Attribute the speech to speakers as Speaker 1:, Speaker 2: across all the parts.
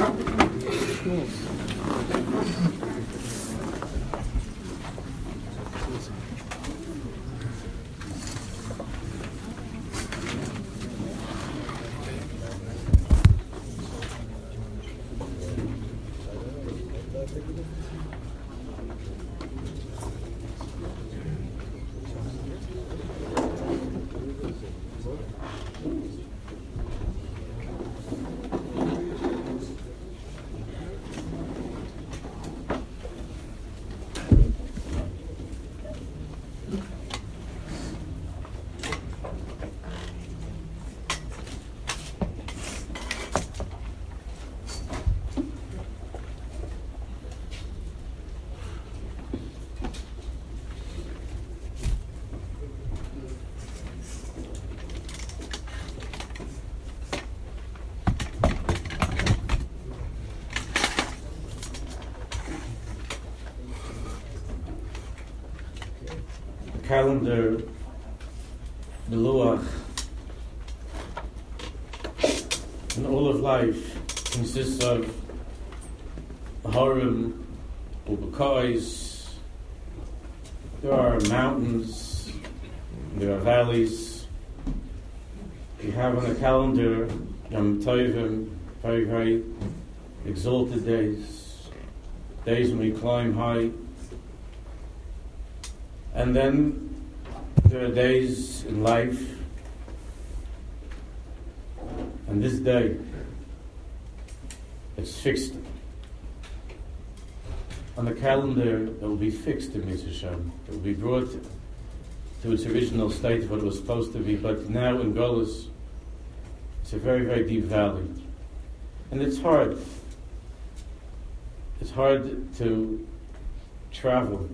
Speaker 1: Hum. Calendar, the Luach, and all of life consists of Harim, Ubakais, there are mountains, there are valleys. We have on the calendar Yom Tovim, very, very exalted days, days when we climb high, and then days in life, and this day, it's fixed. On the calendar, it will be fixed in Mitzvah It will be brought to its original state of what it was supposed to be, but now in Golis, it's a very, very deep valley. And it's hard. It's hard to travel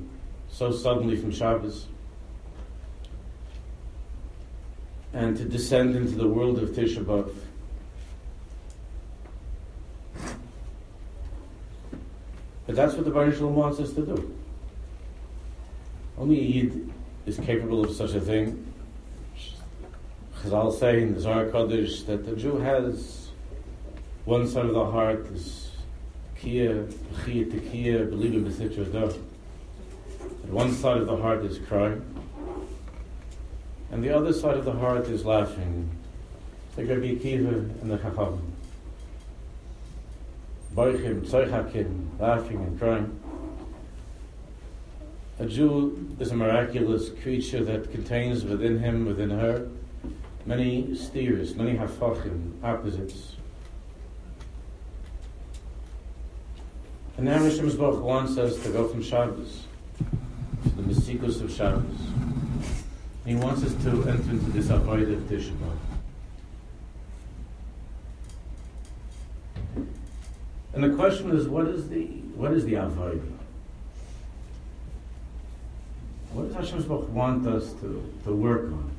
Speaker 1: so suddenly from Shabbos and to descend into the world of Tisha B'Av. But that's what the Baruch Shalom wants us to do. Only a Yid is capable of such a thing. Chazal say in the Zohar Kodesh that the Jew has one side of the heart is kia, chia, tekia, believing the situation one side of the heart is crying, and the other side of the heart is laughing. Like Rabbi Akiva and the Chacham. Boichim, tzoichakim, laughing and crying. A Jew is a miraculous creature that contains within him, within her, many steers, many hafachim, opposites. And now Hashem wants us to go from Shabbos to the Mesikus of Shabbos. He wants us to enter into this Avodah of And the question is, what is the what is the Avodah? What does Hashem want us to, to work on?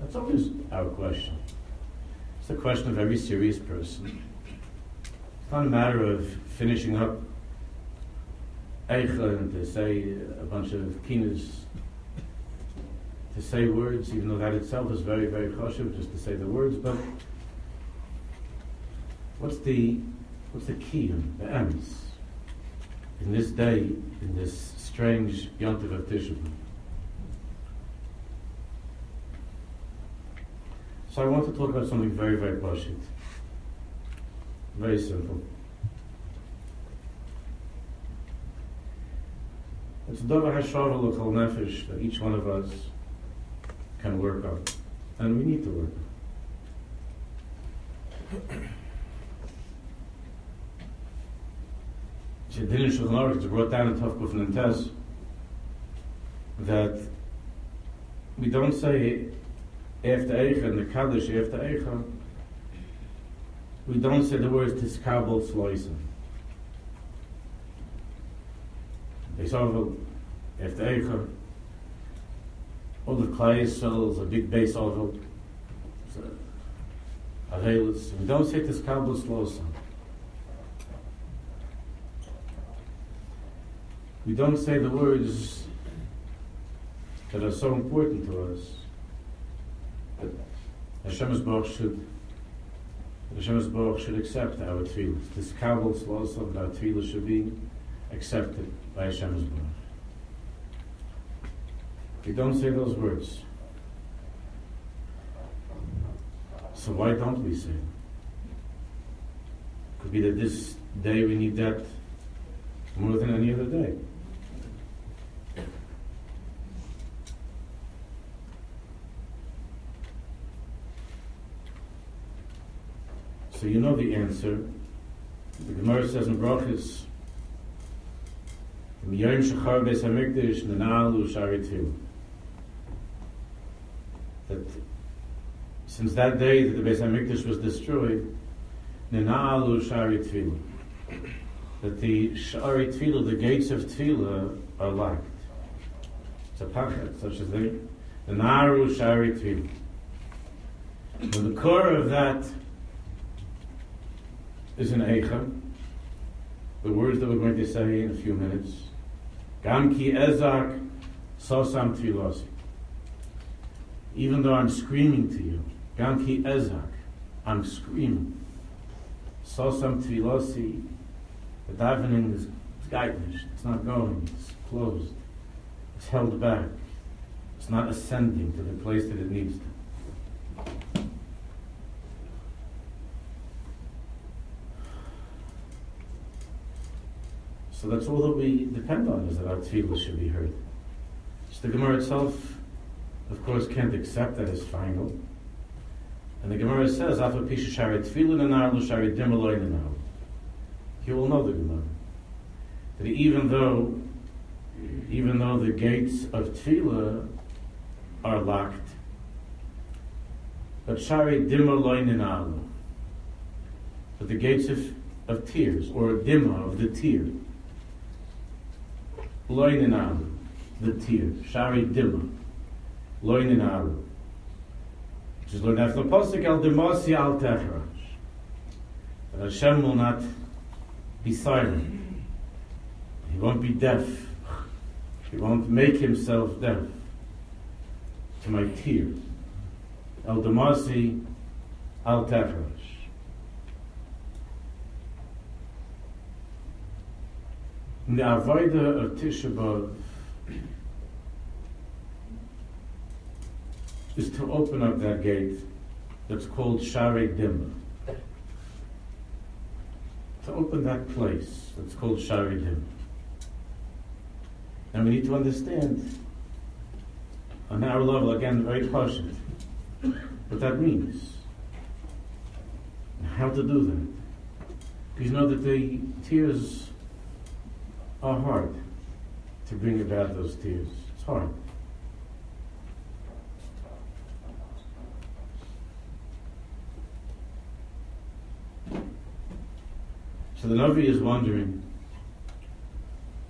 Speaker 1: That's always our question. It's the question of every serious person. It's not a matter of finishing up Eichel and to say a bunch of kinas, to say words, even though that itself is very, very choshev, just to say the words, but what's the what's the key, the emes, in this day, in this strange yontiv of So I want to talk about something very, very pashit, very simple. It's Dova Hashav L'chol Nefesh that each one of us can work on. And we need to work on. Din in Shulchan Aruch, brought down in Tavkuf Nentes that we don't say after Eicha and the Kaddish after Eicha, we don't say the words Tiskabel Sloisen. Beisovel, after Eicha, all the clay cells, a big base oval, Avelis. We don't say this Kabbalah Slosa. We don't say the words that are so important to us that Hashem's Baruch should Hashem Baruch should accept our tefillah. This kabbalah also that our tefillah should be accepted by Hashem Baruch. We don't say those words. So why don't we say? Could be that this day we need that more than any other day. So you know the answer. The Gemara says in Brachis, Yom Shachar Beis Hamikdash Nanalu Sharitil. That since that day that the Beis Hamikdash was destroyed, Nanalu Sharitil. That the Shari Tefillah, the gates of Tefillah, are locked. It's a pachet, such they. The Naru Shari Tefillah. The core of that is an Eicha, the words that we're going to say in a few minutes. Gam ki ezak sosam tfilosi. Even though I'm screaming to you, Gam ki ezak, I'm screaming. Sosam tfilosi, the davening is geitnish, it's not going, it's closed, it's held back, it's not ascending to the place that it needs to. So that's all that we depend on is that our tefillah should be heard. The Gemara itself, of course, can't accept that as final. And the Gemara says, "Afa pisha shari tefillah nanar lo shari dimaloy nanar." You will know the Gemara that even though, even though the gates of tefillah are locked, but shari dimaloy nanar, but the gates of of tears or dimma of the tear alu, the tear, shari dima, alu. Which is learned after posik al demosi al techrash. That Hashem will not be silent. He won't be deaf. He won't make himself deaf to my tears. El demosi al techrash. In the of Tisha B'Av is to open up that gate that's called Shari Dimma. To open that place that's called Shari Dimma. And we need to understand on our level, again, very cautious, what that means. How to do that. Because you know that the tears are hard to bring about those tears. It's hard. So the Navi is wondering,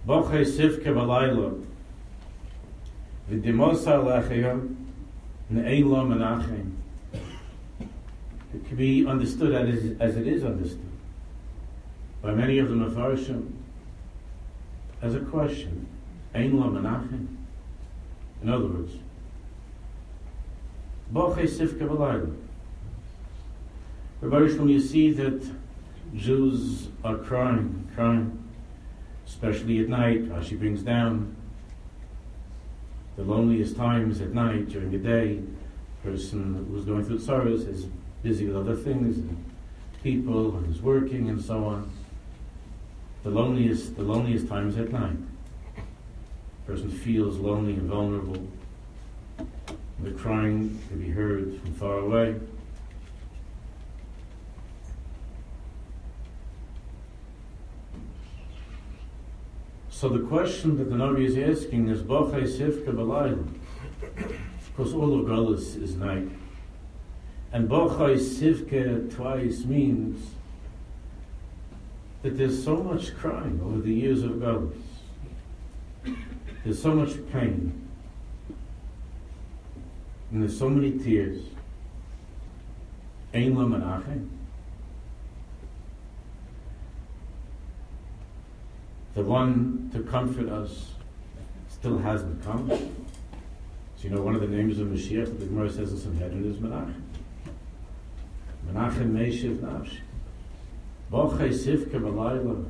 Speaker 1: Bochei Sivke Balayla, V'dimosa Lecheya, Ne'ela Menachem. It can be understood as, as it is understood by many of the Mefarshim as a question. Ein la menachem? In other words, Boche Sifke Balayla. Rabbi when you see that Jews are crying, crying, especially at night, she brings down the loneliest times at night during the day. Person who's going through sorrows is busy with other things, and people, and is working, and so on the loneliest, the loneliest times at night. Person feels lonely and vulnerable. The crying can be heard from far away. So the question that the Navi is asking is Bachai Sifka Balayla. Of course, all of Galus is night. And Bachai Sifka twice means that there's so much crying over the years of Galus. There's so much pain. And there's so many tears. Ein Menachem. The one to comfort us still hasn't come. So you know one of the names of Mashiach that the Gemara says in Sanhedrin is Menachem. Menachem Meshiv Nafshi. Bochei Sivke Balayla.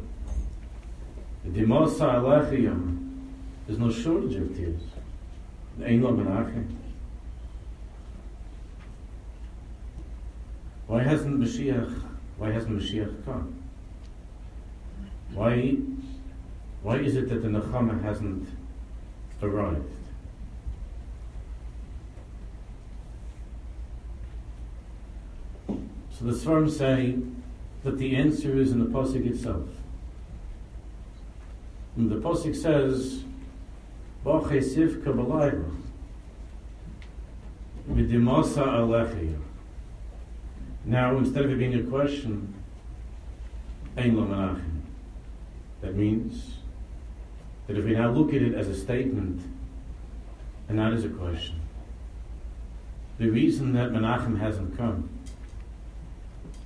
Speaker 1: Dimosa Alechiyam. There's no shortage of tears. Ein Lo Menachem. Why hasn't Mashiach, why hasn't Mashiach come? Why, why is it that the Nechama hasn't arrived? So the Svarim say that the answer is in the Pasuk itself. And the Pasuk says, Bachei Sivka B'layla, Midimasa Alechia. Now, instead of it being a question, Ein. That means that if we now look at it as a statement and not as a question, the reason that Menachem hasn't come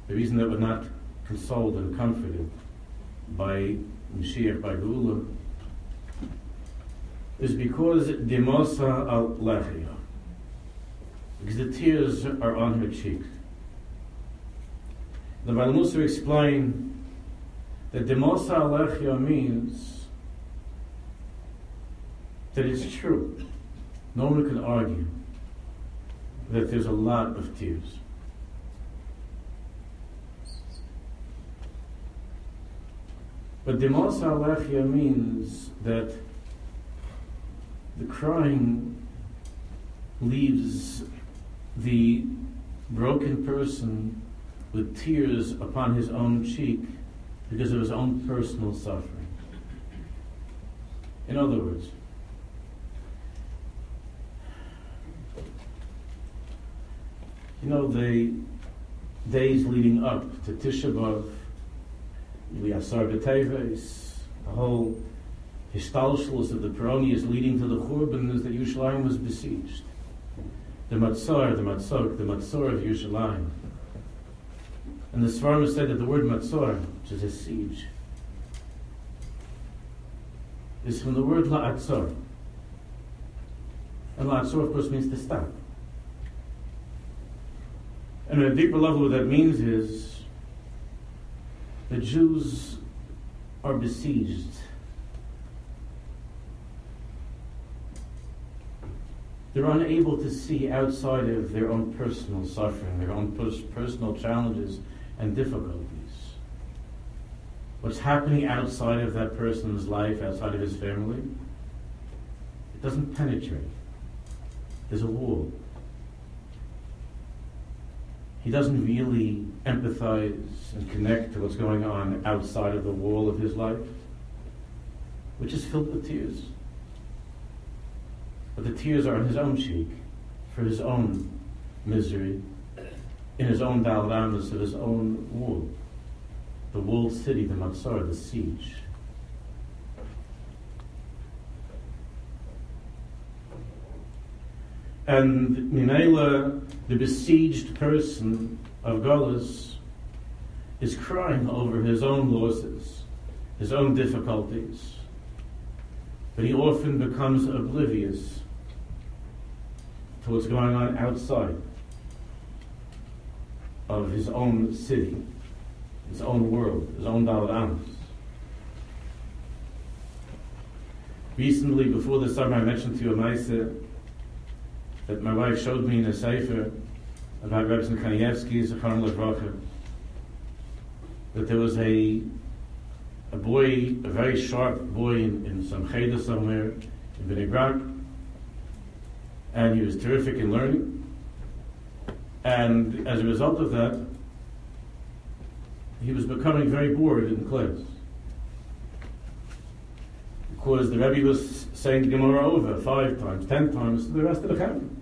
Speaker 1: the reason that we're not consoled and comforted by Mashiach, by Gula, is because Dimosa al Lechia, because the tears are on her cheek. The Musa explained that Dimosa al Lechia means that it's true. No one can argue that there's a lot of tears. But Demos Alechia means that the crying leaves the broken person with tears upon his own cheek because of his own personal suffering. In other words, you know, the days leading up to Tisha B'Av, we have the whole histalshalos of the Peronius leading to the Churban is that Yerushalayim was besieged. The Matzor, the Matzor, the Matzor of Yerushalayim. And the Svarma said that the word Matzor, which is a siege, is from the word La'atzor. And La'atzor, of course, means to stop. And at a deeper level, what that means is the Jews are besieged. They're unable to see outside of their own personal suffering, their own personal challenges and difficulties. What's happening outside of that person's life, outside of his family, it doesn't penetrate. There's a wall he doesn't really empathize and connect to what's going on outside of the wall of his life, which is filled with tears. But the tears are on his own cheek for his own misery, in his own daldamus of his own wall, the walled city, the Matzor, the siege. And Minela, the besieged person of Golas, is crying over his own losses, his own difficulties. But he often becomes oblivious to what's going on outside of his own city, his own world, his own Dalad Recently, before the summer, I mentioned to you a that my wife showed me in a sefer about Rebbe Kanievsky, Zechon Levracha, that there was a a boy, a very sharp boy in, in some cheder somewhere in Bnei Brak, and he was terrific in learning. And as a result of that, he was becoming very bored in class. Because the Rebbe was saying the Gemara over five times, ten times the rest of the family.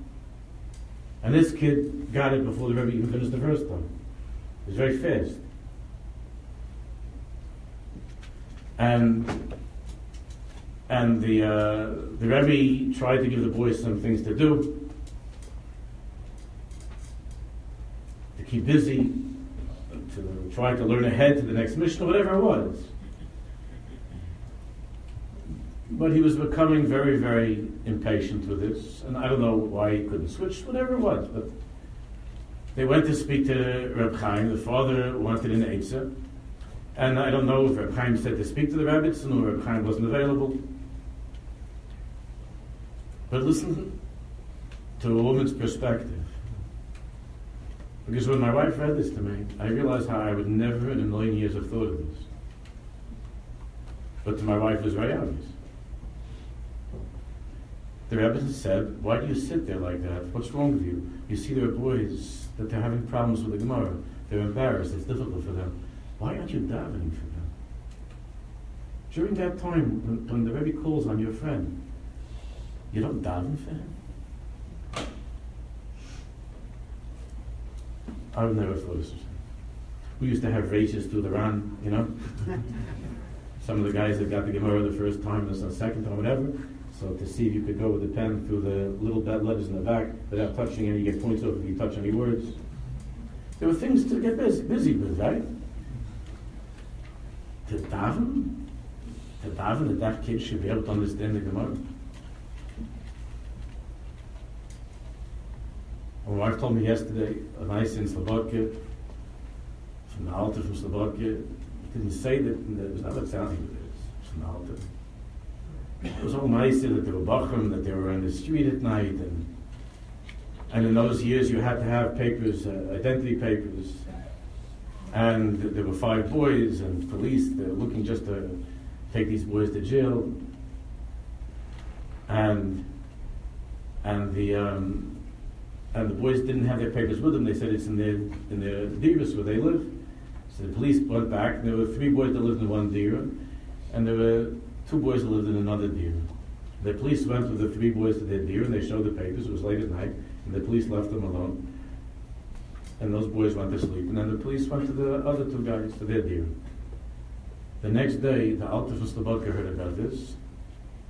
Speaker 1: And this kid got it before the Rebbe even finished the first time. It was very fast. And and the uh, the Rebbe tried to give the boys some things to do, to keep busy, to try to learn ahead to the next mission, or whatever it was. But he was becoming very, very impatient with this, and I don't know why he couldn't switch, whatever it was. But They went to speak to Reb Chaim. The father wanted an Eitzah. And I don't know if Reb Chaim said to speak to the rabbis, or Reb Chaim wasn't available. But listen to a woman's perspective. Because when my wife read this to me, I realized how I would never in a million years have thought of this. But to my wife, it was very obvious. The Rebbe said, Why do you sit there like that? What's wrong with you? You see there are boys that they're having problems with the Gemara. They're embarrassed. It's difficult for them. Why aren't you davening for them? During that time, when, when the Rebbe calls on your friend, you don't daven for him? I would never thought this. We used to have races to the run, you know? Some of the guys that got the Gemara the first time, the second time, whatever. So to see if you could go with the pen through the little bad letters in the back without touching any, you get points off if you touch any words. There were things to get busy, busy with, right? To daven, to daven that that kid should be able to understand the Gemara. My wife told me yesterday, a nice in Slobodka, from the Alter from Slobodka, didn't say that, it was not what sounding it is, from the Alter. It was all nice that there were bachrim, that they were on the street at night, and and in those years you had to have papers, uh, identity papers, and there were five boys and police they were looking just to take these boys to jail, and and the um, and the boys didn't have their papers with them. They said it's in their in their divas where they live. So the police went back. There were three boys that lived in one dira, and there were two boys lived in another dira. The police went with the three boys to their dira, and they showed the papers. It was late at night, and the police left them alone. And those boys went to sleep, and then the police went to the other two guys to their dira. The next day, the Alter from Slobodka heard about this,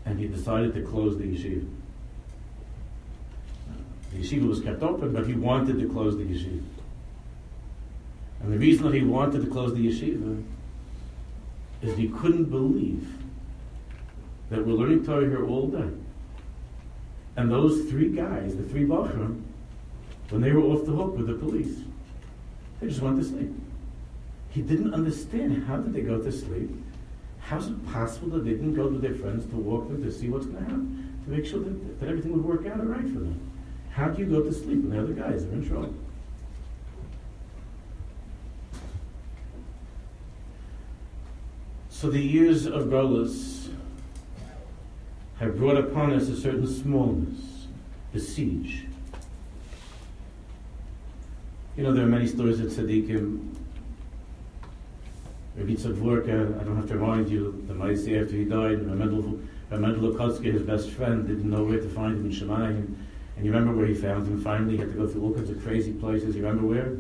Speaker 1: and he decided to close the yeshiva. The yeshiva was kept open, but he wanted to close the yeshiva. And the reason that he wanted to close the yeshiva is he couldn't believe that we're learning Torah here all day. And those three guys, the three Bachram, when they were off the hook with the police, they just went to sleep. He didn't understand how did they go to sleep. How's it possible that they didn't go to their friends to walk them to see what's going to happen, to make sure that, that everything would work out all right for them? How do you go to sleep when the other guys are in trouble? So the years of Golas have brought upon us a certain smallness, the siege. You know, there are many stories of tzaddikim. Rabbi Tzadvorka, uh, I don't have to remind you, the Maisi after he died, Ramendel Okotsky, his best friend, didn't know where to find him in Shemayim. And you remember where he found him finally? He had to go through all kinds of crazy places. You remember where?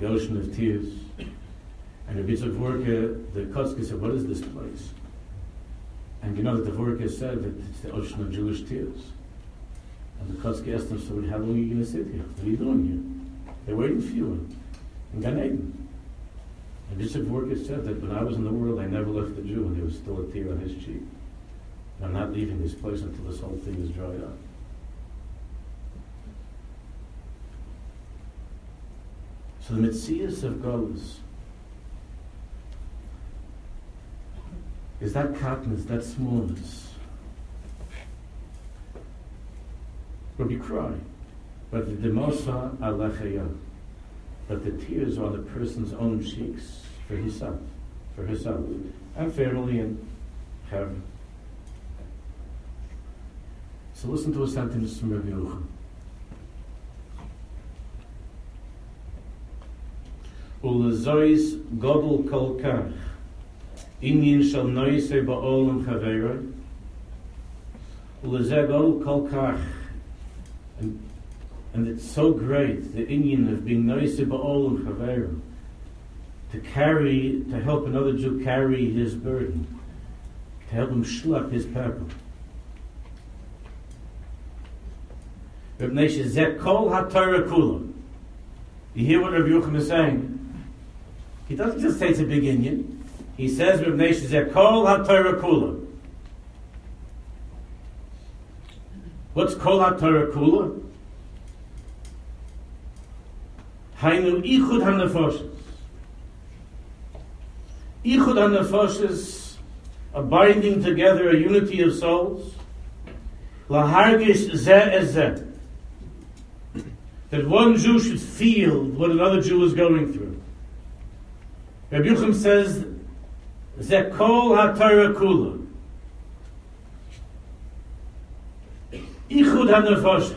Speaker 1: The Ocean of Tears. And Rabbi Tzadvorka, uh, the Kotzke said, what is this place? And you know that the Vorka said that it's the Ocean of Jewish Tears. And the Kotzke asked him, so how long are you going to sit here? What are you doing here? They're waiting for you in Gan Eden. And Bishop Vorka said that when I was in the world, I never left the Jew and there was still a tear on his cheek. And I'm not leaving this place until this whole thing is dried up. So the Mitzias of Golas is that kindness? that smallness. Rabbi cry, but the demosa alachaya, but the tears are on the person's own cheeks for himself, for herself, and family and heaven. So listen to a sentence from Rabbi Yochanan. Ulezois godel kolkach עניין של נויסי בעולם חברוי, ולזה גודל כל כך, and, and it's so great, the Indian of being noisy ba'olam chaveru, to carry, to help another Jew carry his burden, to help him schlep his pebble. Reb Neshe, zeh kol ha-Torah kula. You hear what Rabbi Yochanan is saying? He doesn't just say it's a big Indian. He says Reb Neshe, zeh kol ha-Torah kula. What's kol ha-Torah kula? Hainu ichud hanefoshes. Ichud hanefoshes, a binding together, a unity of souls. Lahargish zeh ezeh. That one Jew should feel what another Jew is going through. Rabbi Yuchim says, Zeh kol ha-Torah kula. Ichud hanefoshes.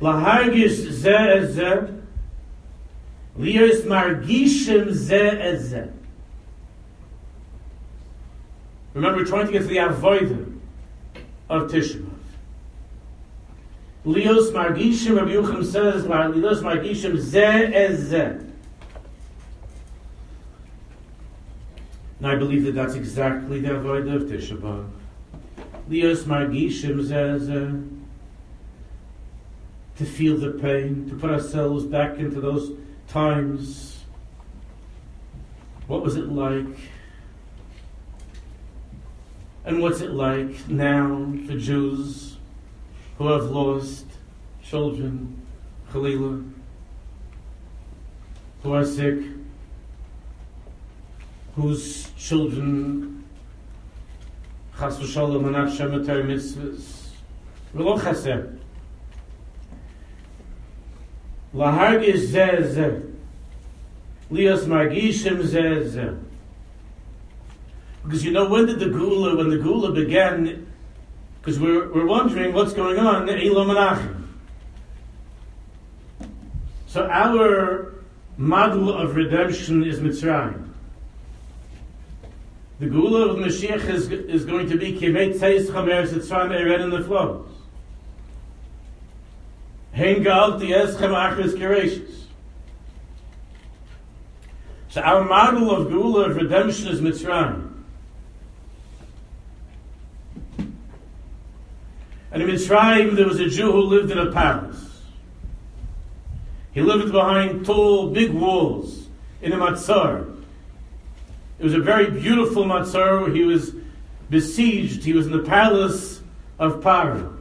Speaker 1: Lahargish zeh ezeh. Lios margishim zeh ezeh. Remember, trying to get to the avodah of Tisha B'Av. Lios margishim, Rabbi Yuchim says, Lios margishim zeh ezeh. And I believe that that's exactly the avodah of Tisha B'Av. Lios margishim zeh ezeh to feel the pain, to put ourselves back into those times. What was it like? And what's it like now for Jews who have lost children, Khalilah, who are sick, whose children, Chas v'sholom, are not shemeter mitzvahs? V'lo chasem. Lahargish zeh. Lios margishim zeh. Because you know, when did the Gula, when the Gula began, because we're, we're wondering what's going on, Elam Menachem. So our model of redemption is Mitzrayim. The Gula of Mashiach is, is going to be Kimet Tzeis Chamer Sitzrayim Eren in the flows. Hein Galti Eschem Achris Gerashis. So our model of Gula of redemption is Mitzrayim. And in Mitzrayim, there was a Jew who lived in a palace. He lived behind tall, big walls in a matzar. It was a very beautiful matzar where he was besieged. He was in the palace of Paro.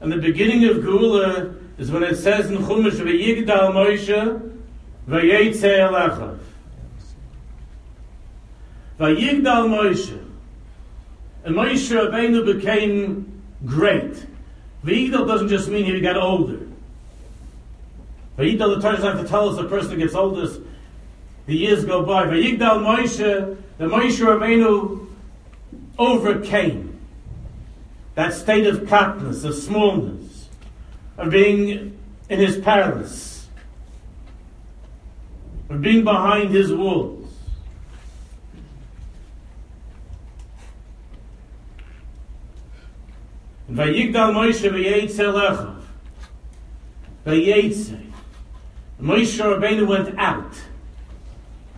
Speaker 1: And the beginning of Gula is when it says in Chumash, V'yigdal Moshe, V'yetze Elechav. V'yigdal Moshe. And Moshe Rabbeinu became great. V'yigdal doesn't just mean he got older. V'yigdal, the Torah doesn't have to tell us the person gets older. The years go by. V'yigdal Moshe, the Moshe Rabbeinu overcame that state of catness, of smallness, of being in his palace, of being behind his walls. Vayigdal Moshe v'yetze lechav. Moshe Rabbeinu went out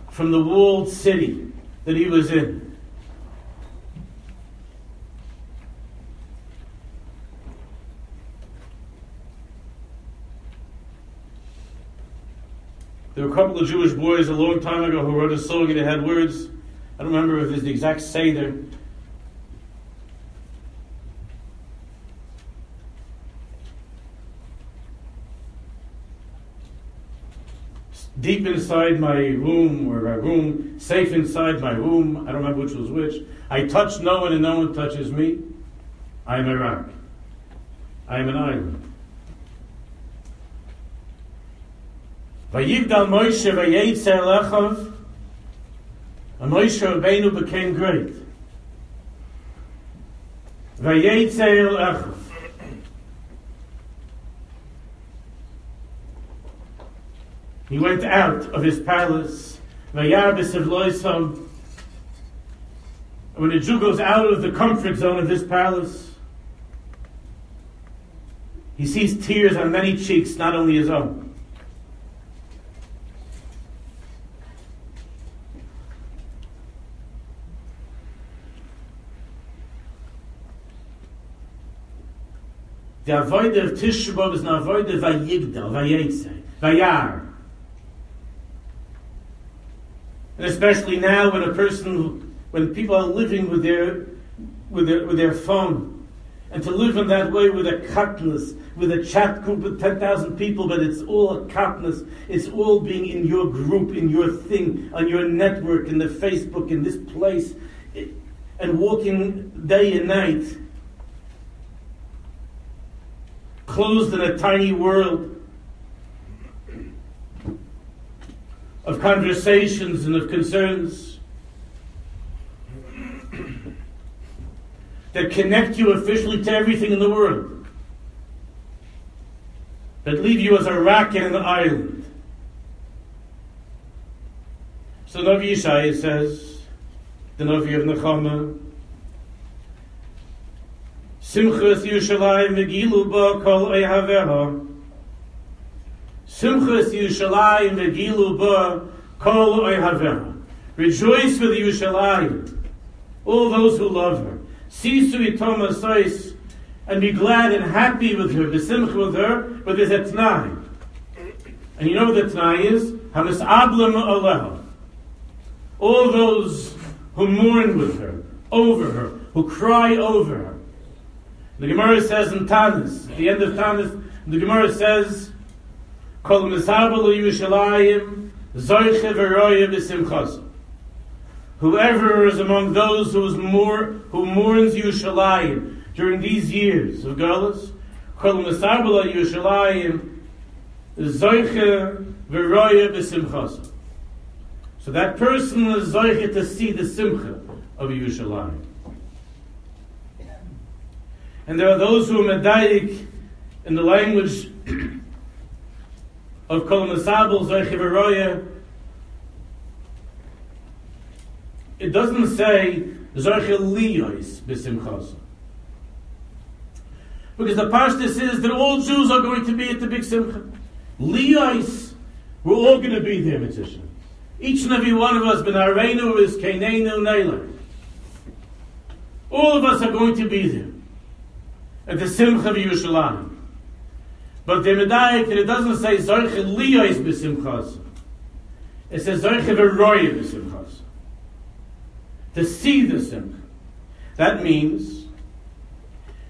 Speaker 1: from the walled city that he was in. There were a couple of Jewish boys a long time ago who wrote a song and it had words. I don't remember if it's the exact Seder. Deep inside my room, or my room, safe inside my room, I don't remember which was which, I touch no one and no one touches me. I am a rock. I am an island. Vayigdal Moshe vayetzer lechav, and Moshe Rabbeinu became great. Vayetzer lechav. He went out of his palace. When a Jew goes out of the comfort zone of his palace, he sees tears on many cheeks, not only his own. The avoid of Tisha is an avoid of Vayigdal, Vayetze, Vayar. And especially now when a person, when people are living with their, with their, with their phone, And to live in that way with a katness, with a chat group of 10,000 people, but it's all a katness. It's all being in your group, in your thing, on your network, in the Facebook, in this place, and walking day and night, closed in a tiny world of conversations and of concerns that connect you officially to everything in the world, that leave you as a rock in an island. So Navi Yishai says, the Navi of Nechama, Simchas Yerushalayim Megilu Ba Kol Ehaveha Simchas Yerushalayim Megilu Ba Kol Ehaveha Rejoice with the Yerushalayim, all those who love her. Sisu Itom Asais, and be glad and happy with her, be simcha with her, but there's a t'nai. And you know what the t'nai is? Hamas Ablam Aleha. All those who mourn with her, over her, who cry over her. The Gemara says in Tanis, at the end of Tanis, the Gemara says, Kol Misabel Yerushalayim, Zoiche V'roya B'simchasa. Whoever is among those who, is more, who mourns Yerushalayim during these years of Galus, Kol Misabel Yerushalayim, Zoiche V'roya B'simchasa. So that person is Zoiche to see the Simcha of Yerushalayim. And there are those who are medayik in the language of Kol Masabel Zoichivaroya. It doesn't say Zoiche Liyos B'Simchasa. Because the Pashta says that all Jews are going to be at the big Simcha. Liyos, we're all going to be there, Mitzvah. Each and every one of us, Ben Arenu is Kainenu Naila. All of us are going to be there at the Simcha of Yerushalayim. But the Medayik, it doesn't say Zorche Liyos b'Simchas. It says Zorche V'roya b'Simchas. To see the Simcha. That means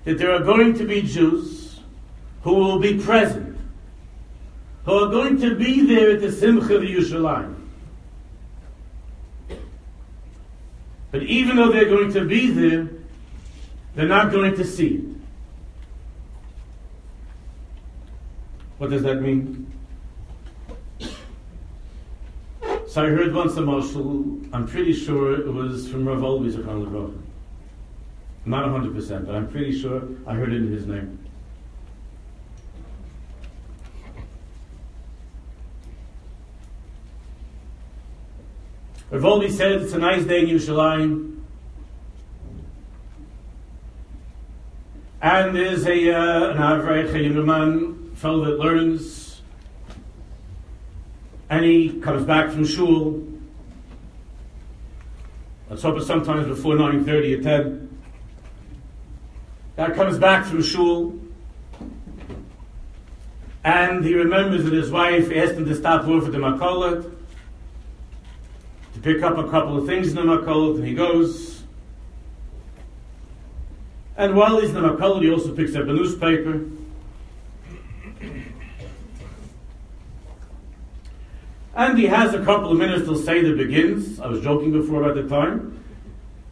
Speaker 1: that there are going to be Jews who will be present, who are going to be there at the Simcha of Yerushalayim. But even though they're going to be there, they're not going to see it. What does that mean? So I heard once a marshal, I'm pretty sure it was from Rav Wolbe Zechon not 100%, but I'm pretty sure I heard it in his name. Rav Wolbe said it's a nice day in Yerushalayim. And there's a, uh, an Avrech, a young man, fellow that learns, and he comes back from shul. Let's hope it's sometimes before 9.30 or 10. That comes back from shul, and he remembers that his wife asked him to stop over at the makolet, to pick up a couple of things in the makolet, and he goes. And while he's in the makolet, he also picks up a newspaper. And he has a couple of minutes till Seder begins. I was joking before about the time.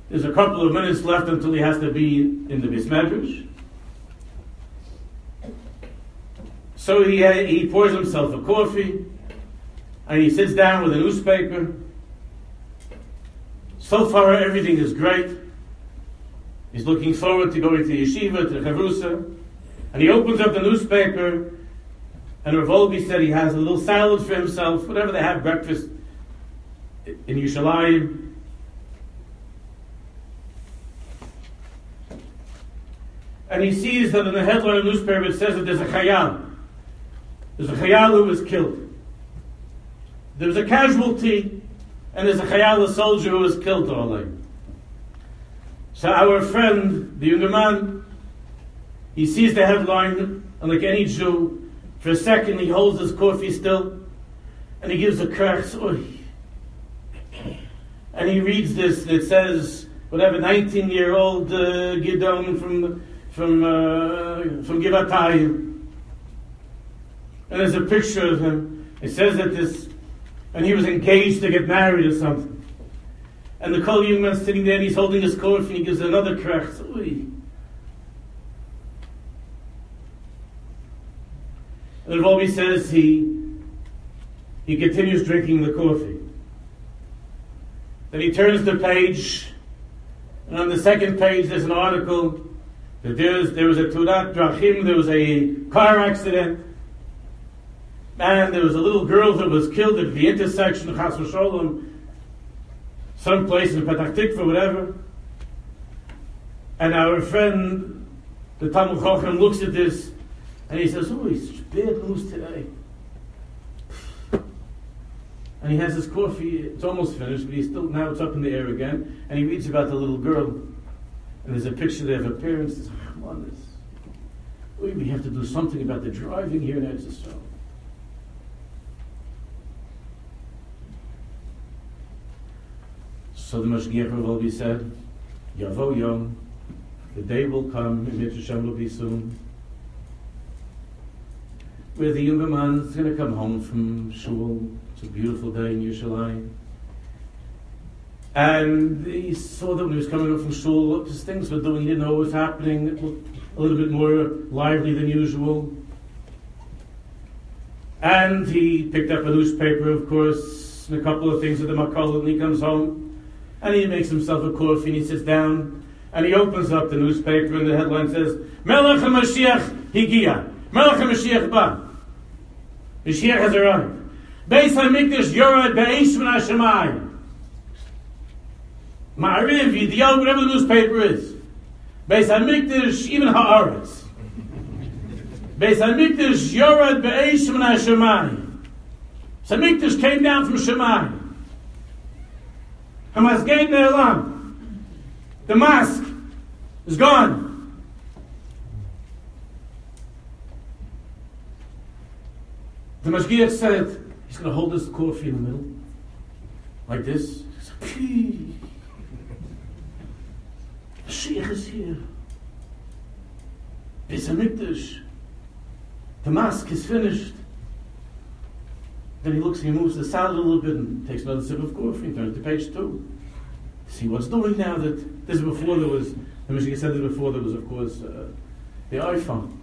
Speaker 1: There's a couple of minutes left until he has to be in the Bismedrash. So he, uh, he pours himself a coffee and he sits down with a newspaper. So far, everything is great. He's looking forward to going to yeshiva, to chavrusa. And he opens up the newspaper and Rav said he has a little salad for himself, whatever they have breakfast in Yerushalayim. And he sees that in the headline of the newspaper it says that there's a chayal. There's a chayal who was killed. There's a casualty, and there's a chayal, a soldier who was killed already. So our friend, the younger man, he sees the headline, and like any Jew, for a second, he holds his coffee still, and he gives a curse. And he reads this that says, whatever 19 year old uh, Gidon from from uh, from Givatayim, and there's a picture of him. It says that this, and he was engaged to get married or something. And the Kol young man sitting there, and he's holding his coffee and he gives another crack. And Rebbe says he he continues drinking the coffee. Then he turns the page, and on the second page there's an article that there's, there was a Turat Drachim, there was a car accident, and there was a little girl that was killed at the intersection of Chas Sholem, someplace in Petach Tikva, whatever. And our friend, the Talmud Chochem, looks at this and he says, Oh, it's bad news today. And he has his coffee, it's almost finished, but he's still, now it's up in the air again. And he reads about the little girl. And there's a picture there of her parents. He Says, oh, Come on, this. We have to do something about the driving here in Eretz Yisrael. So the Mashgiach will be said, Yavo Yom, the day will come, and Hashem will be soon, where the younger man is going to come home from shul. It's a beautiful day in Yerushalayim. And he saw that when he was coming up from shul, just things were doing, he didn't know what was happening, it looked a little bit more lively than usual. And he picked up a newspaper, of course, and a couple of things with the makal, and he comes home, and he makes himself a coffee, and he sits down, and he opens up the newspaper, and the headline says, Melech HaMashiach Higia. Melech HaMashiach Ba. Mashiach has arrived. Beis HaMikdash Yorad Be'esh Min HaShemayim. Ma'ariv, Yidiyah, whatever the newspaper is. Beis HaMikdash, even Haaretz. Beis HaMikdash Yorad Be'esh Min HaShemayim. HaMikdash came down from Shemayim. Hamasgein Ne'elam. The mask is gone. The Mashgiach said, he's going to hold this coffee in the middle, like this. He Mashiach is here. Beis HaMikdash. The mask is finished. Then he looks, he moves the salad a little bit and takes another sip of coffee and turns to page two. See what's doing now that this is before there was, the Mashiach said this before there was, of course, uh, the iPhone.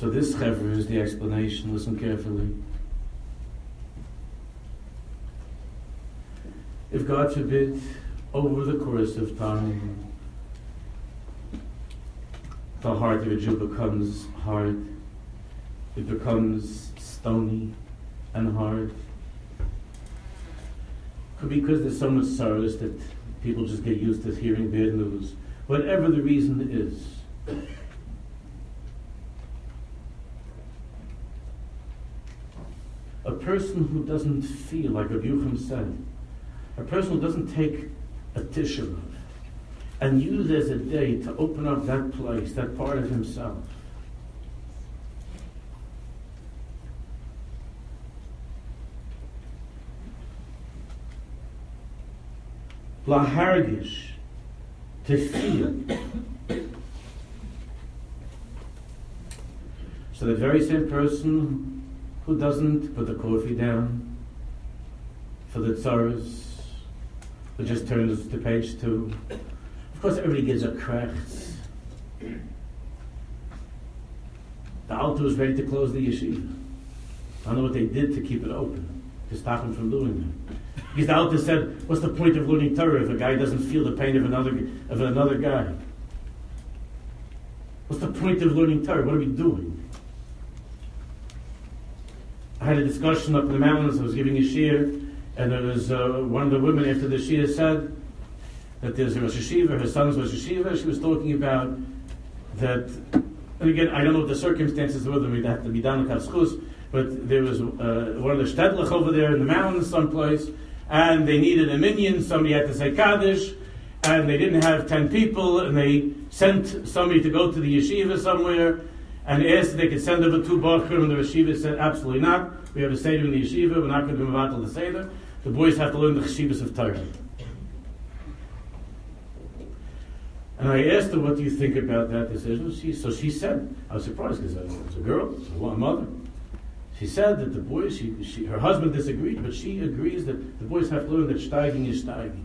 Speaker 1: So this chevra is the explanation. Listen carefully. If God forbid, over the course of time, the heart of a Jew becomes hard, it becomes stony and hard. Because there's so much sorrows that people just get used to hearing bad news. Whatever the reason is, a person who doesn't feel, like Rabbi Yucham said, a person who doesn't take a Tisha and use as a day to open up that place, that part of himself. Lahargish, to feel. So the very same person who doesn't put the coffee down for the tzaras, who just turns to page two. Of course, everybody gives a crack. The Alter was ready to close the yeshiva. I don't know what they did to keep it open, to stop him from doing that. Because the Alter said, what's the point of learning Torah if a guy doesn't feel the pain of another, of another guy? What's the point of learning Torah? What are we doing? I had a discussion up in the mountains. I was giving a shiur, and there was uh, one of the women after the shiur said that there's a Rosh Hashiva, her son's Rosh Hashiva. She was talking about that. And again, I don't know what the circumstances were. That we'd have to be down in Kavschus, but there was uh, one of the Shtedlach over there in the mountains someplace, and they needed a minion. Somebody had to say Kaddish, and they didn't have ten people, and they sent somebody to go to the yeshiva somewhere and asked if they could send over two Bachrim, and the yeshiva said, absolutely not. We have a Seder in the yeshiva, we're not going to be Mavatal the Seder. The boys have to learn the Cheshivas of Torah. And I asked her, what do you think about that decision? She, so she said, I was surprised because it was a girl, a mother. She said that the boys, she, she, her husband disagreed, but she agrees that the boys have to learn that steiging is steiging.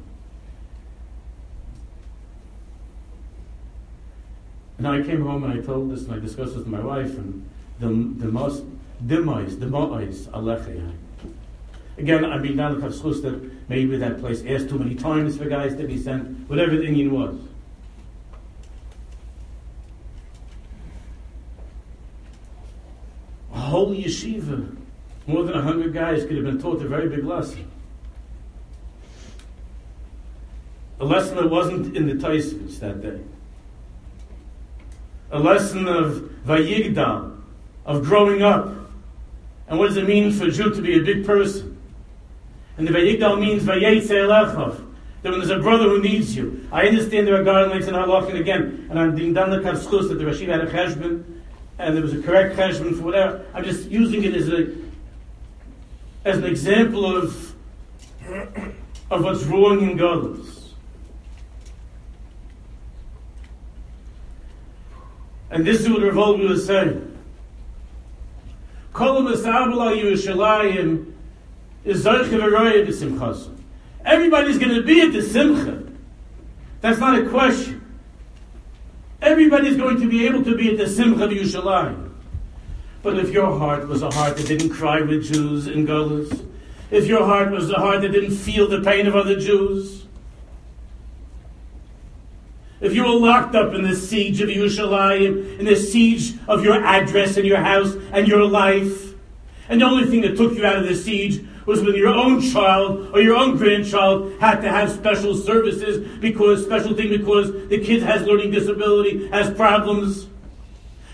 Speaker 1: And I came home and I told this and I discussed this with my wife and the the most dimais, the mo'ais, alechei. Again, I mean, now that maybe that place asked too many times for guys to be sent, whatever the Indian was. A whole yeshiva, more than a hundred guys could have been taught a very big lesson. A lesson that wasn't in the Taisvis that day. A lesson of Vayigdal, of growing up. And what does it mean for a Jew to be a big person? And the Vayigdal means Vayetze Elechav. That when there's a brother who needs you. I understand there are guidelines in Halachah again, and I'm being done the that the Rashiv had a cheshbon, and there was a correct cheshbon for whatever. I'm just using it as a as an example of of what's wrong in Gadlus. And this is what Rav was saying. Kol Masabla Yerushalayim is Zarchev Everybody's going to be at the Simcha. That's not a question. Everybody's going to be able to be at the Simcha of Yerushalayim. But if your heart was a heart that didn't cry with Jews in Gullus, if your heart was a heart that didn't feel the pain of other Jews, if you were locked up in the siege of Yerushalayim, in the siege of your address and your house and your life, and the only thing that took you out of the siege was when your own child or your own grandchild had to have special services because special thing because the kid has learning disability, has problems.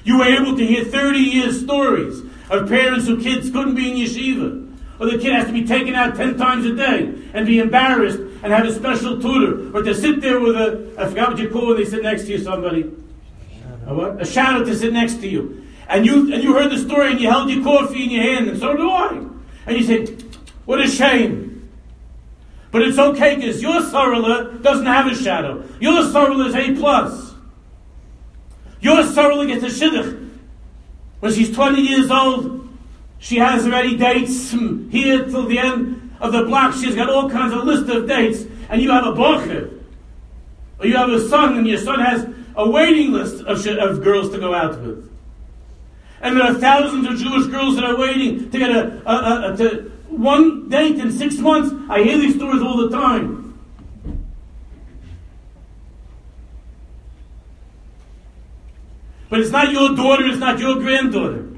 Speaker 1: You were able to hear 30 years stories of parents whose kids couldn't be in yeshiva. Or the kid has to be taken out 10 times a day and be embarrassed and have a special tutor. Or to sit there with a, I forgot what you call when they sit next to you, somebody. A what? A shadow to sit next to you. And you, and you heard the story and you held your coffee in your hand, and so do I. And you said, what a shame. But it's okay because your Sarala doesn't have a shadow. Your Sarala is A plus. Your Sarala gets a shidduch. When she's 20 years old, she has already dates here till the end of the block. She's got all kinds of list of dates. And you have a bocher. Or you have a son and your son has a waiting list of, of girls to go out with. And there are thousands of Jewish girls that are waiting to get a, a, a, a to, one date in six months. I hear these stories all the time. But it's not your daughter, it's not your granddaughter.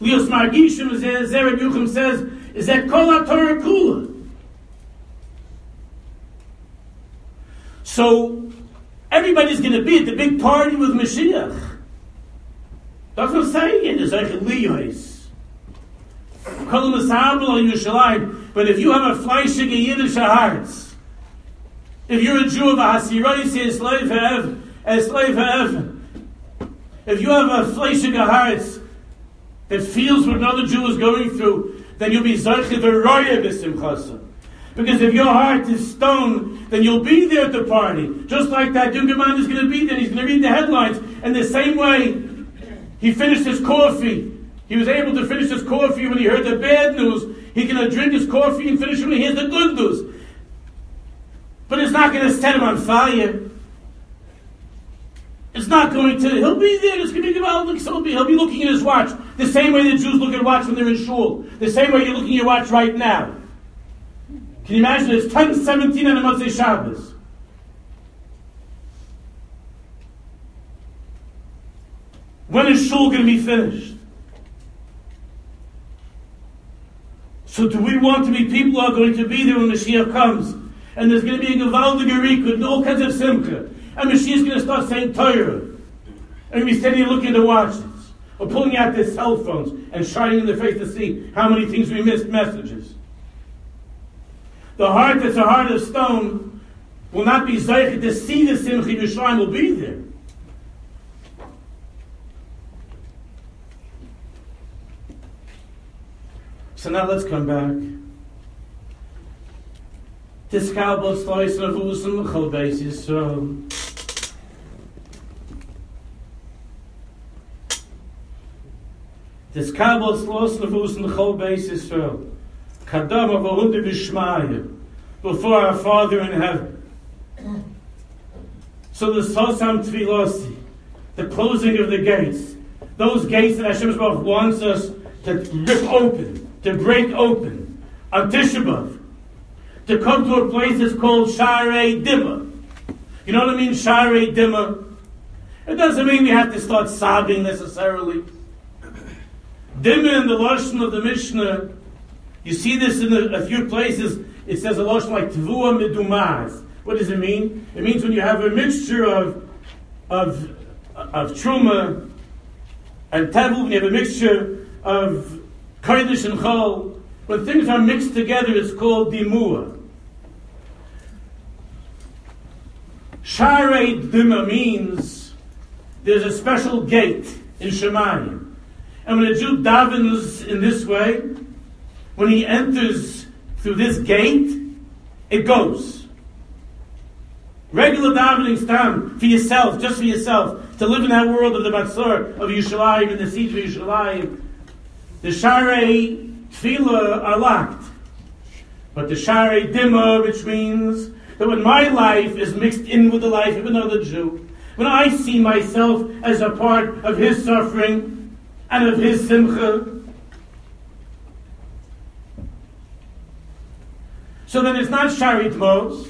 Speaker 1: Leos Margishim, as Zereb Yuchim says, is that Kol Torah Kula. So, everybody's going to be at the big party with Mashiach. That's what I'm saying. There's like Liyos. But if you have a fleischige Yiddish heart, if you're a Jew of a Hasiroisi, a slave have, eh, a slave have, if you have a fleischige heart that feels what another Jew is going through, then you'll be Zarchiv Roya B'Simchasa. Because if your heart is stone, then you'll be there at the party. Just like that Dungerman is going to be there, he's going to read the headlines. And the same way, he finished his coffee he was able to finish his coffee when he heard the bad news. He can drink his coffee and finish when he hears the good news. But it's not going to set him on fire. It's not going to. He'll be there. It's going to be. So he'll be, he'll be looking at his watch the same way the Jews look at watch when they're in shul. The same way you're looking at your watch right now. Can you imagine? It's 10:17 on a Motzei Shabbos. When is shul going to be finished? So do we want to be people who are going to be there when Mashiach comes? And there's going to be a Gavaldig Arika and all kinds of Simcha. And Mashiach's going to start saying Torah. And be standing looking at the watches. Or pulling out their cell phones and shining in their face to see how many things we missed messages. The heart that's a heart of stone will not be zeichet to see the Simcha Yerushalayim will be there. So now let's come back. Yisrael. Des kabels los na fuss in the basis for kadam of hunde bishmaye before our father in heaven so the sosam tfilosi the closing of the gates those gates that Hashem wants us to rip open to break open on Tisha to come to a place that's called Sharei Dimma. You know what I mean? Sharei Dimma. It doesn't mean we have to start sobbing necessarily. Dimma in the Lashon of the Mishnah, you see this in a, a few places. It says a Lashon like Tvua Medumaz. What does it mean? It means when you have a mixture of, of, of Truma and Tevul, when you have a mixture of Kodesh and Chol, when things are mixed together, it's called Dimua. Sharei Dima means there's a special gate in Shemayim. And when a Jew davens in this way, when he enters through this gate, it goes. Regular davening stand for yourself, just for yourself, to live in that world of the Matzor, of Yushalayim, and the siege of Yushalayim. The Sharei Tefillah are locked. But the Sharei Dima, which means that when my life is mixed in with the life of another Jew, when I see myself as a part of his suffering and of his simcha, so then it's not Sharit Mos,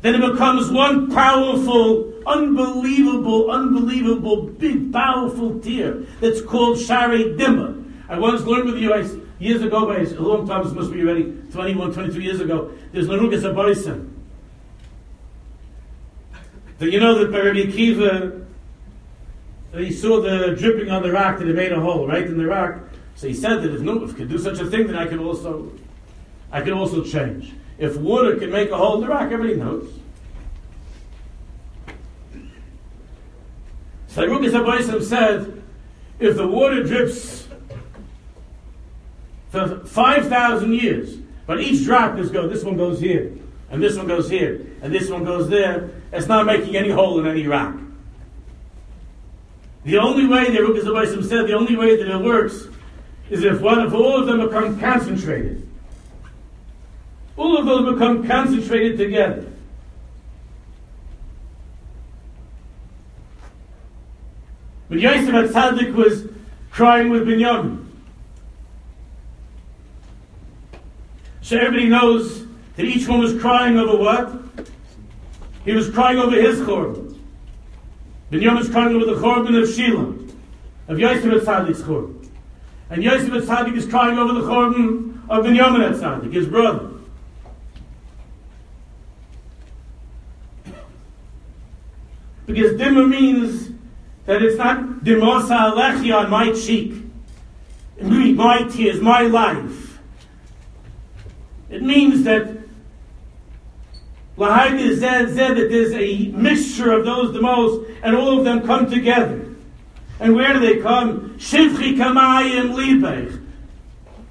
Speaker 1: then it becomes one powerful, unbelievable, unbelievable, big, powerful tear that's called Sharit Dimma. I once learned with you I, years ago, by a long time, this must be already 21, 22 years ago, there's Narugas Abaysim. Do you know that Rabbi Akiva, he saw the dripping on the rock that it made a hole right in the rock. So he said that if no, could do such a thing, then I could also, I could also change. If water can make a hole in the rock, everybody knows. So Rukas Abayim said, if the water drips for 5,000 years, but each drop is go, this one goes here, and this one goes here, and this one goes there. It's not making any hole in any rock. The only way, the Rukas said, the only way that it works is if one of all of them become concentrated. All of those become concentrated together. When Yosef Tzaddik was crying with Binyamin, so everybody knows that each one was crying over what? He was crying over his korban. Binyamin was crying over the korban of Sheila, of Yosef Tzaddik's korban. And Yosef Tzaddik is crying over the korban of Binyamin Tzaddik, his brother. Because dimma means that it's not dimosa alechi on my cheek, my tears, my life. It means that Lahaid said, said that there's a mixture of those the most, and all of them come together. And where do they come? Shivchi kamayim libech.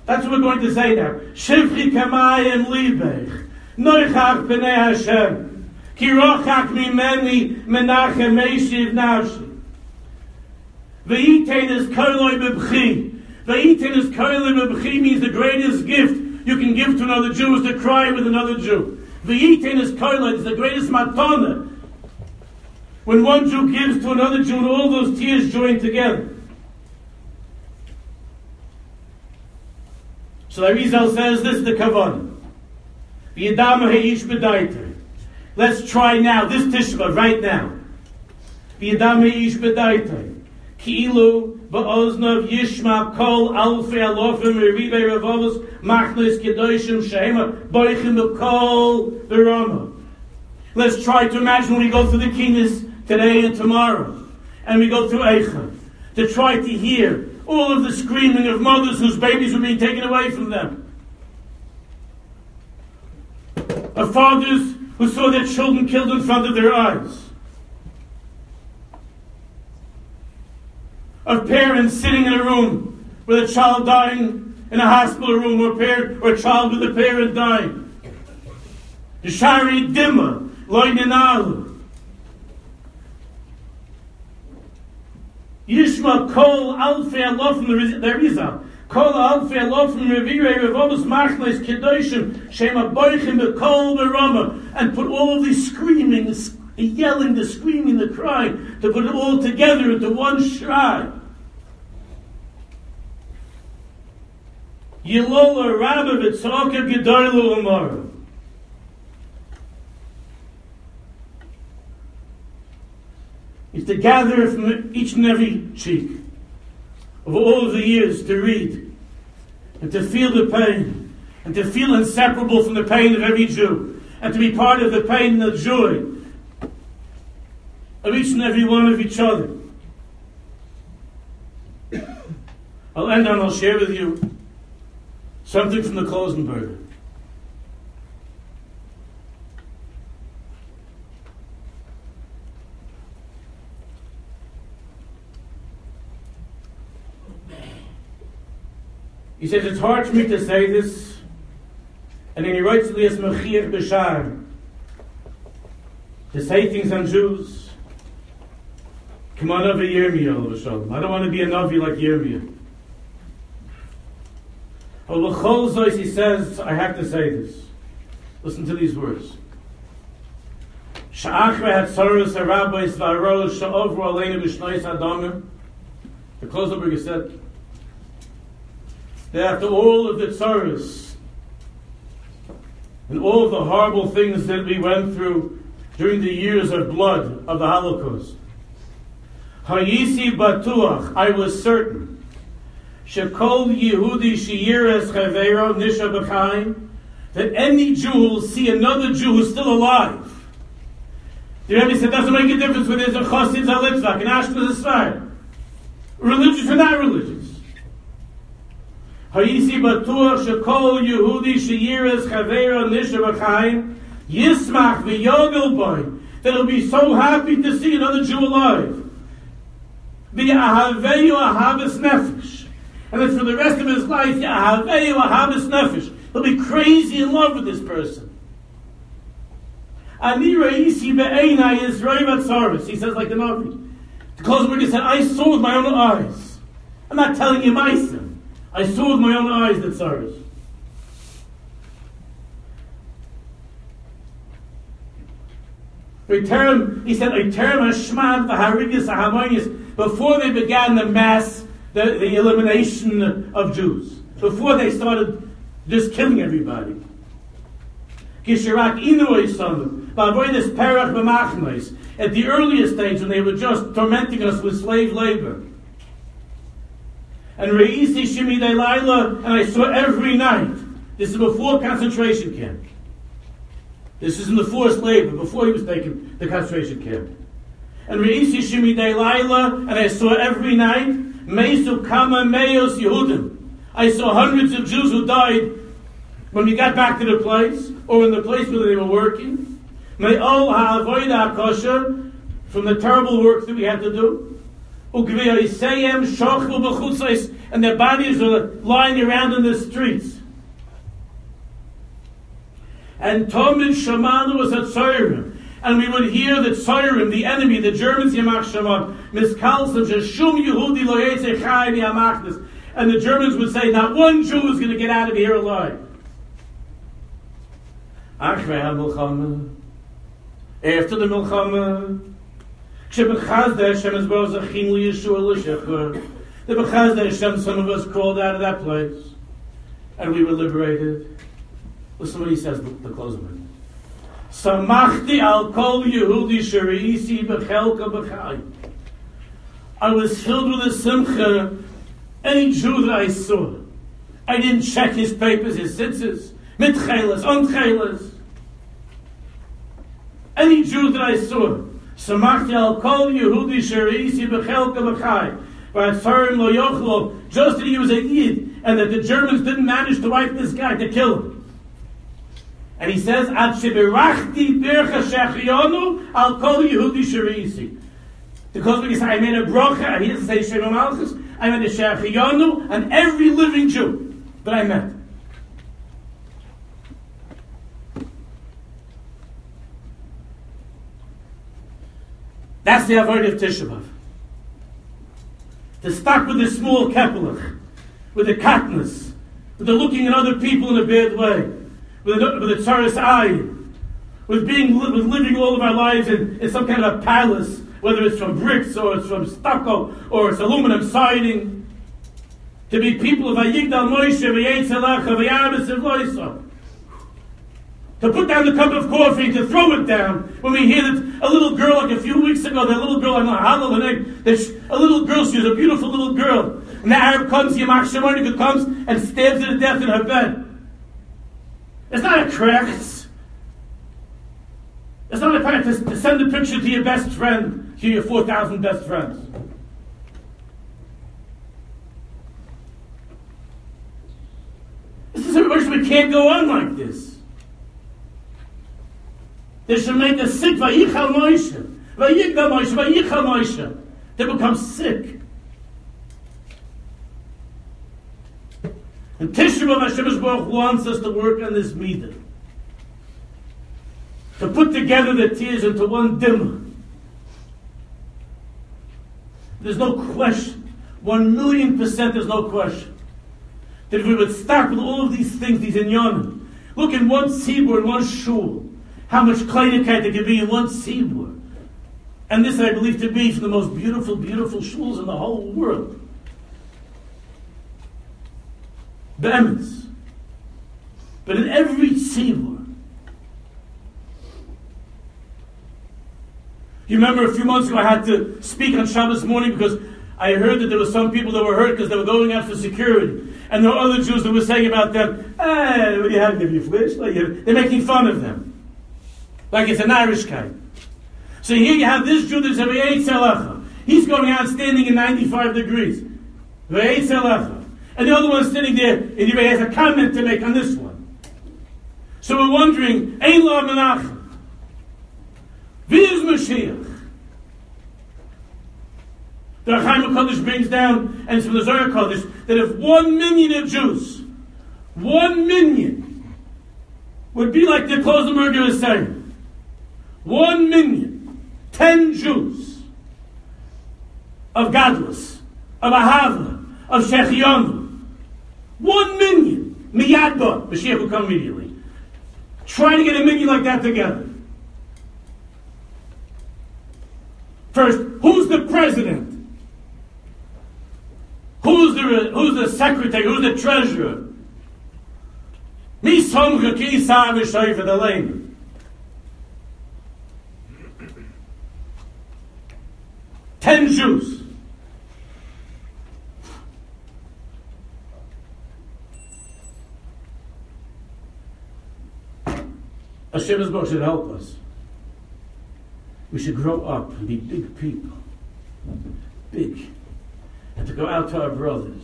Speaker 1: That's what we're going to say now. Shivchi kamayim libech. Noichach b'nei Hashem. Ki rochach mimeni menachem meishiv nafshi. Ve'itein is koiloi b'bchi. Ve'itein is koiloi b'bchi means the greatest gift you can give to another Jew is to cry with another Jew. V'yitin is koila, it's the greatest matana. When one Jew gives to another Jew and all those tears join together. So the Rizal says this is the kavan. Let's try now, this tishma, right now. Ki'ilu ba'oznav yishma kol alfei alofim ribei ravavos machlis kedoshim shehema boichim b'kol v'rama. Let's try to imagine when we go through the kines today and tomorrow, and we go through Eicha, to try to hear all of the screaming of mothers whose babies were being taken away from them. Of fathers who saw their children killed in front of their eyes. Of parents sitting in a room with a child dying in a hospital room or, a, parent, or a child with a parent dying. Shari Dimma, Loininalu.
Speaker 2: Yishma kol alfei alofen der Rizal. Kol alfei alofen revirei revobus machnes kedoshim shema boichim bekol berama and put all of the screaming, the yelling, the screaming, the crying to put it all together into one shrine. Is to gather from each and every cheek of all the years to read and to feel the pain and to feel inseparable from the pain of every Jew and to be part of the pain and the joy of each and every one of each other. I'll end on, I'll share with you something from the Klausenberger. He says, it's hard for me to say this. And then he writes to the Esmachir Bashar to say things on Jews. Come on over Yirmiyah. I don't want to be a Navi like Yirmiyah. He says, I have to say this. Listen to these words. The Klausenberger said, that after all of the tsaras and all of the horrible things that we went through during the years of blood of the Holocaust, Hayisi Batuach, I was certain, Shekol Yehudi Shiyiras Chavero Nisha B'chaim, that any Jew will see another Jew who's still alive. The Rebbe said, doesn't make a difference whether there's a Chosid, a Litzvak, an Ashkenaz, a Sfar. Religious or not religious. Hayisi batuach shekol Yehudi sheyiras chavera nisha b'chaim yismach v'yogel boy that he'll be so happy to see another Jew alive. V'yahaveyu ahabes nefesh. And then for the rest of his life. He'll be crazy in love with this person. Is. He says like the Navi. The Klausenberger said, I saw with my own eyes. I'm not telling you my sin. I saw with my own eyes that Cyrus. Return, he said, return Hashmad Vaharigas Harmonious before they began the mass, the, the elimination of Jews, before they started just killing everybody. At the earliest stage when they were just tormenting us with slave labor and and I saw every night. This is before concentration camp. This is in the forced labor, before he was taken the concentration camp. And and I saw every night, Yehudim. I saw hundreds of Jews who died when we got back to the place, or in the place where they were working. May all ha'avoida kosher from the terrible work that we had to do and their bodies are lying around in the streets. And Tomid Shamanu was at Tzorim. And we would hear that Tzorim, the enemy, the Germans, Yamach Miskalsim, Shum Yehudi. And the Germans would say, not one Jew is going to get out of here alive. After the Milchama. The Bechazda Hashem, some of us crawled out of that place, and we were liberated. Listen what he says, the, the close. Samachti al kol Yehudi Shariisi Bechelka Bechai. I was filled with a simcha. Any Jew that I saw, I didn't check his papers, his sitzes, mitchelas, unchelas. Any Jew that I saw, Samachti al kol Yehudi shereisi bechelka b'chai. V'atzarim lo yochlo, just that he was a Yid, and that the Germans didn't manage to wipe this guy, to kill him. And he says, Ad shebirachti bircha shechionu al kol Yehudi shereisi. Because we say, I made a brocha, he doesn't say Shem Malchus, I made a shechionu and every living Jew that I met. That's the avoid of Tishabav. To start with the small kepelach, with the katness, with the looking at other people in a bad way, with the, with the tsaris eye, with being with living all of our lives in, in some kind of a palace, whether it's from bricks or it's from stucco or it's aluminum siding. To be people of Ayigdal Moshe, V'yetzelach, V'yamis, and Loisa to put down the cup of coffee, to throw it down. When we hear that a little girl, like a few weeks ago, that little girl, not a little girl, she was a beautiful little girl. And the Arab comes, Yamach Shemonika comes and stabs her to death in her bed. It's not a cracks. It's not a practice to send a picture to your best friend, to your 4,000 best friends. This is a we can't go on like this. They should make us sick. Vayichal Moshe. Vayigdal Moshe. Vayichal Moshe. They become sick. And Tisha B'Av Hashem Baruch wants us to work on this meter. To put together the tears into one dimmer. There's no question. One million percent there's no question. That if we would start with all of these things, these inyanim, look in one in one shul, how much kleinigkeit there can be in one tzibur. And this I believe to be from the most beautiful, beautiful shuls in the whole world. Be'emes. But in every tzibur, you remember a few months ago I had to speak on Shabbos morning because I heard that there were some people that were hurt because they were going out for security. And there were other Jews that were saying about them, eh, what do you have to give you flesh? They're making fun of them. Like it's an Irish guy. So here you have this Jew that's a He's going out standing in 95 degrees. And the other one's sitting there he has a comment to make on this one. So we're wondering, Ein La Menachem. Where's Mashiach? The Chaim Kodesh brings down, and it's from the Zohar Kodesh, that if one million of Jews, one million, would be like the Klausenberger is saying, one million, ten Jews of Gadlus, of Ahava, of Shechionu, one million, Miyadba, Mashiach will come immediately. Trying to get a million like that together. First, who's the president? Who's the, who's the secretary? Who's the treasurer? Mi somcha ki sa v'shoy for the lane. Ten Jews. Hashem's book should help us. We should grow up and be big people. Big. And to go out to our brothers.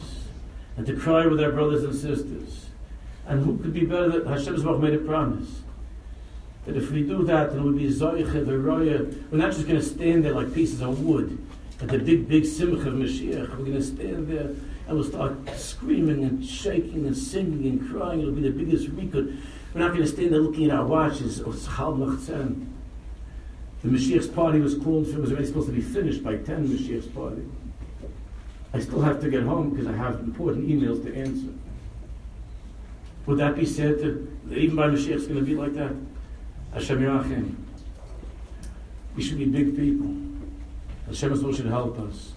Speaker 2: And to cry with our brothers and sisters. And who could be better than Hashem's book made a promise? That if we do that, then we'll be Zoiche, Veroya. We're not just going to stand there like pieces of wood at the big, big simcha of Mashiach. We're going to stand there and we'll start screaming and shaking and singing and crying. It'll be the biggest record. We're not going to stand there looking at our watches. Oh, it's The Mashiach's party was called, for, it was already supposed to be finished by 10 Mashiach's party. I still have to get home because I have important emails to answer. Would that be said to, even by Mashiach's going to be like that? Hashem Yachim. We should be big people. Hashem should help us.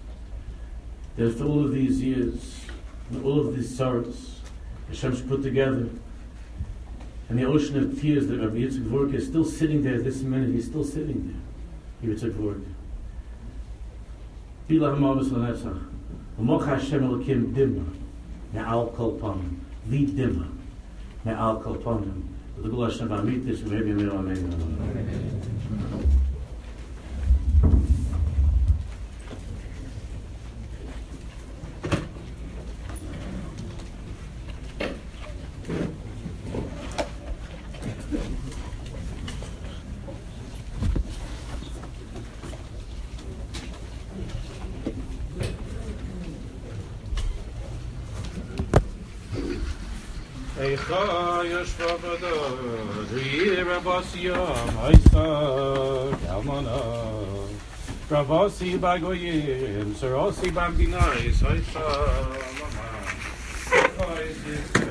Speaker 2: That after all of these years, and all of these sorrows, Hashem's put together, and the ocean of tears that Rabbi Yitzchak Vork is still sitting there this minute, he's still sitting there. Yitzchak Vork. Bila Hamavis Lanetzach. Umoch Hashem Elokim Dimma. Me'al Kol Panim. Li Dimma. Me'al Kol Panim. The Gula Hashem Amitis, maybe Amen. Eicha
Speaker 1: Bravosi bagoyim, Sarosi bamdinai, Saita lama.